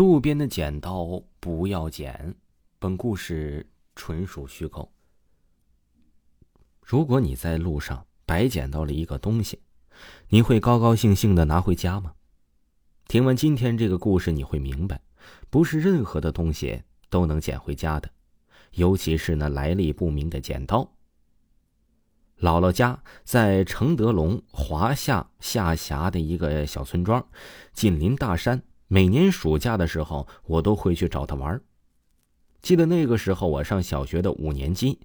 路边的剪刀不要捡，本故事纯属虚构。如果你在路上白捡到了一个东西，你会高高兴兴的拿回家吗？听完今天这个故事，你会明白，不是任何的东西都能捡回家的，尤其是那来历不明的剪刀。姥姥家在承德龙华夏下辖的一个小村庄，紧邻大山。每年暑假的时候，我都会去找他玩。记得那个时候，我上小学的五年级。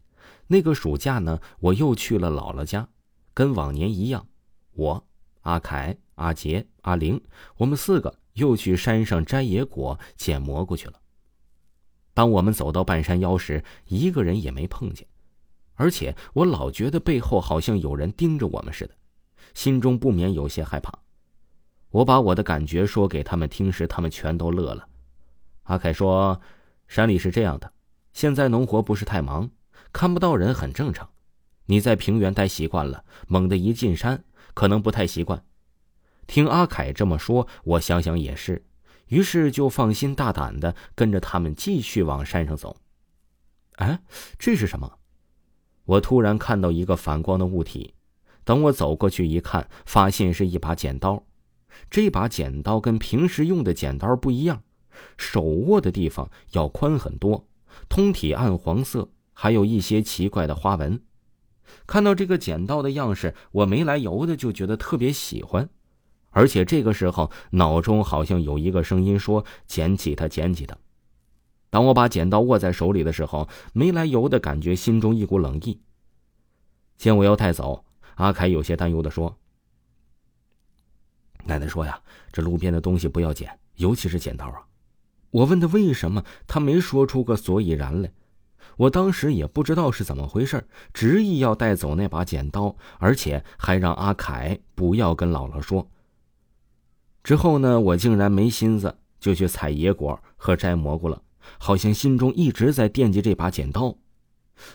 那个暑假呢，我又去了姥姥家，跟往年一样，我、阿凯、阿杰、阿玲，我们四个又去山上摘野果、捡蘑菇去了。当我们走到半山腰时，一个人也没碰见，而且我老觉得背后好像有人盯着我们似的，心中不免有些害怕。我把我的感觉说给他们听时，他们全都乐了。阿凯说：“山里是这样的，现在农活不是太忙，看不到人很正常。你在平原待习惯了，猛地一进山，可能不太习惯。”听阿凯这么说，我想想也是，于是就放心大胆的跟着他们继续往山上走。哎，这是什么？我突然看到一个反光的物体，等我走过去一看，发现是一把剪刀。这把剪刀跟平时用的剪刀不一样，手握的地方要宽很多，通体暗黄色，还有一些奇怪的花纹。看到这个剪刀的样式，我没来由的就觉得特别喜欢，而且这个时候脑中好像有一个声音说：“捡起它，捡起它。”当我把剪刀握在手里的时候，没来由的感觉心中一股冷意。见我要带走，阿凯有些担忧的说。奶奶说呀：“这路边的东西不要捡，尤其是剪刀啊。”我问他为什么，他没说出个所以然来。我当时也不知道是怎么回事，执意要带走那把剪刀，而且还让阿凯不要跟姥姥说。之后呢，我竟然没心思就去采野果和摘蘑菇了，好像心中一直在惦记这把剪刀。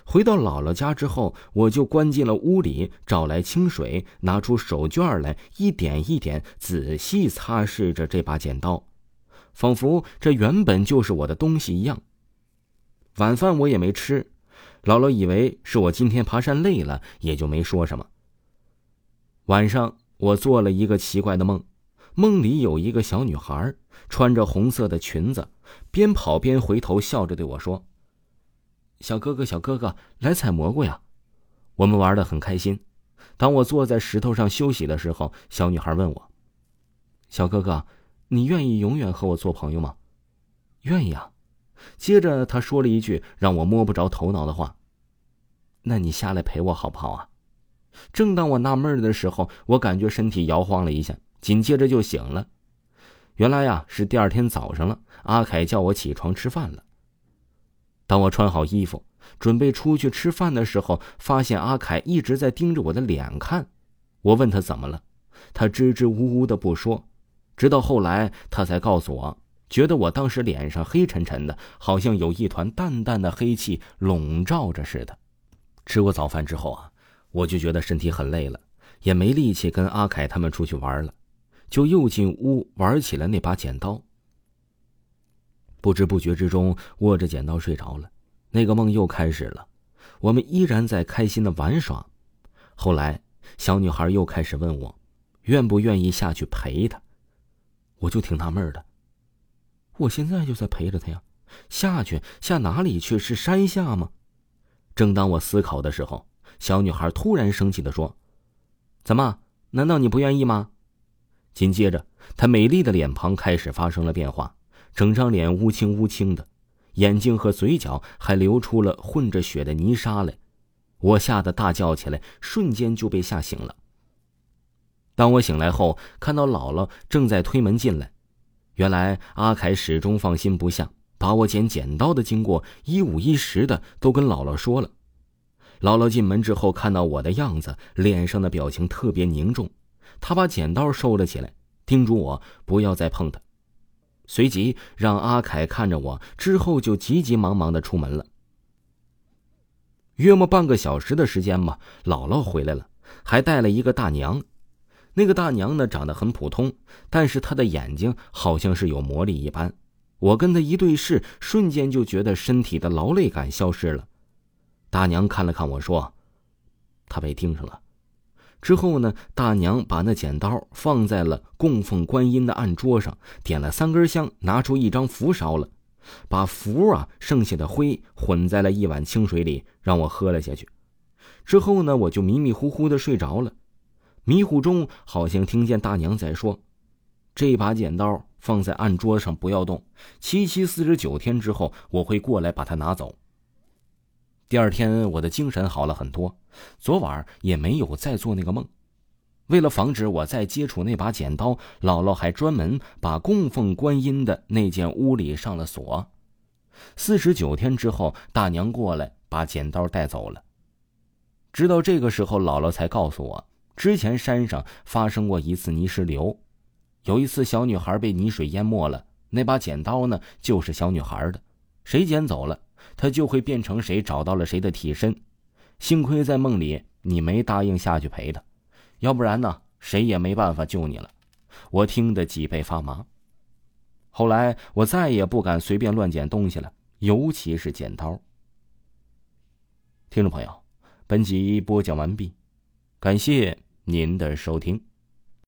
回到姥姥家之后，我就关进了屋里，找来清水，拿出手绢来，一点一点仔细擦拭着这把剪刀，仿佛这原本就是我的东西一样。晚饭我也没吃，姥姥以为是我今天爬山累了，也就没说什么。晚上我做了一个奇怪的梦，梦里有一个小女孩穿着红色的裙子，边跑边回头笑着对我说。小哥哥，小哥哥，来采蘑菇呀！我们玩的很开心。当我坐在石头上休息的时候，小女孩问我：“小哥哥，你愿意永远和我做朋友吗？”“愿意啊。”接着她说了一句让我摸不着头脑的话：“那你下来陪我好不好啊？”正当我纳闷的时候，我感觉身体摇晃了一下，紧接着就醒了。原来呀，是第二天早上了。阿凯叫我起床吃饭了。当我穿好衣服，准备出去吃饭的时候，发现阿凯一直在盯着我的脸看。我问他怎么了，他支支吾吾的不说。直到后来，他才告诉我，觉得我当时脸上黑沉沉的，好像有一团淡淡的黑气笼罩着似的。吃过早饭之后啊，我就觉得身体很累了，也没力气跟阿凯他们出去玩了，就又进屋玩起了那把剪刀。不知不觉之中，握着剪刀睡着了，那个梦又开始了。我们依然在开心的玩耍。后来，小女孩又开始问我，愿不愿意下去陪她。我就挺纳闷的。我现在就在陪着她呀，下去下哪里去？是山下吗？正当我思考的时候，小女孩突然生气的说：“怎么？难道你不愿意吗？”紧接着，她美丽的脸庞开始发生了变化。整张脸乌青乌青的，眼睛和嘴角还流出了混着血的泥沙来，我吓得大叫起来，瞬间就被吓醒了。当我醒来后，看到姥姥正在推门进来，原来阿凯始终放心不下，把我捡剪刀的经过一五一十的都跟姥姥说了。姥姥进门之后看到我的样子，脸上的表情特别凝重，她把剪刀收了起来，叮嘱我不要再碰它。随即让阿凯看着我，之后就急急忙忙的出门了。约莫半个小时的时间吧，姥姥回来了，还带了一个大娘。那个大娘呢，长得很普通，但是她的眼睛好像是有魔力一般，我跟她一对视，瞬间就觉得身体的劳累感消失了。大娘看了看我说：“他被盯上了。”之后呢，大娘把那剪刀放在了供奉观音的案桌上，点了三根香，拿出一张符烧了，把符啊剩下的灰混在了一碗清水里，让我喝了下去。之后呢，我就迷迷糊糊的睡着了。迷糊中，好像听见大娘在说：“这把剪刀放在案桌上，不要动。七七四十九天之后，我会过来把它拿走。”第二天，我的精神好了很多，昨晚也没有再做那个梦。为了防止我再接触那把剪刀，姥姥还专门把供奉观音的那间屋里上了锁。四十九天之后，大娘过来把剪刀带走了。直到这个时候，姥姥才告诉我，之前山上发生过一次泥石流，有一次小女孩被泥水淹没了，那把剪刀呢，就是小女孩的，谁捡走了？他就会变成谁，找到了谁的替身。幸亏在梦里你没答应下去陪他，要不然呢，谁也没办法救你了。我听得脊背发麻。后来我再也不敢随便乱捡东西了，尤其是剪刀。听众朋友，本集播讲完毕，感谢您的收听。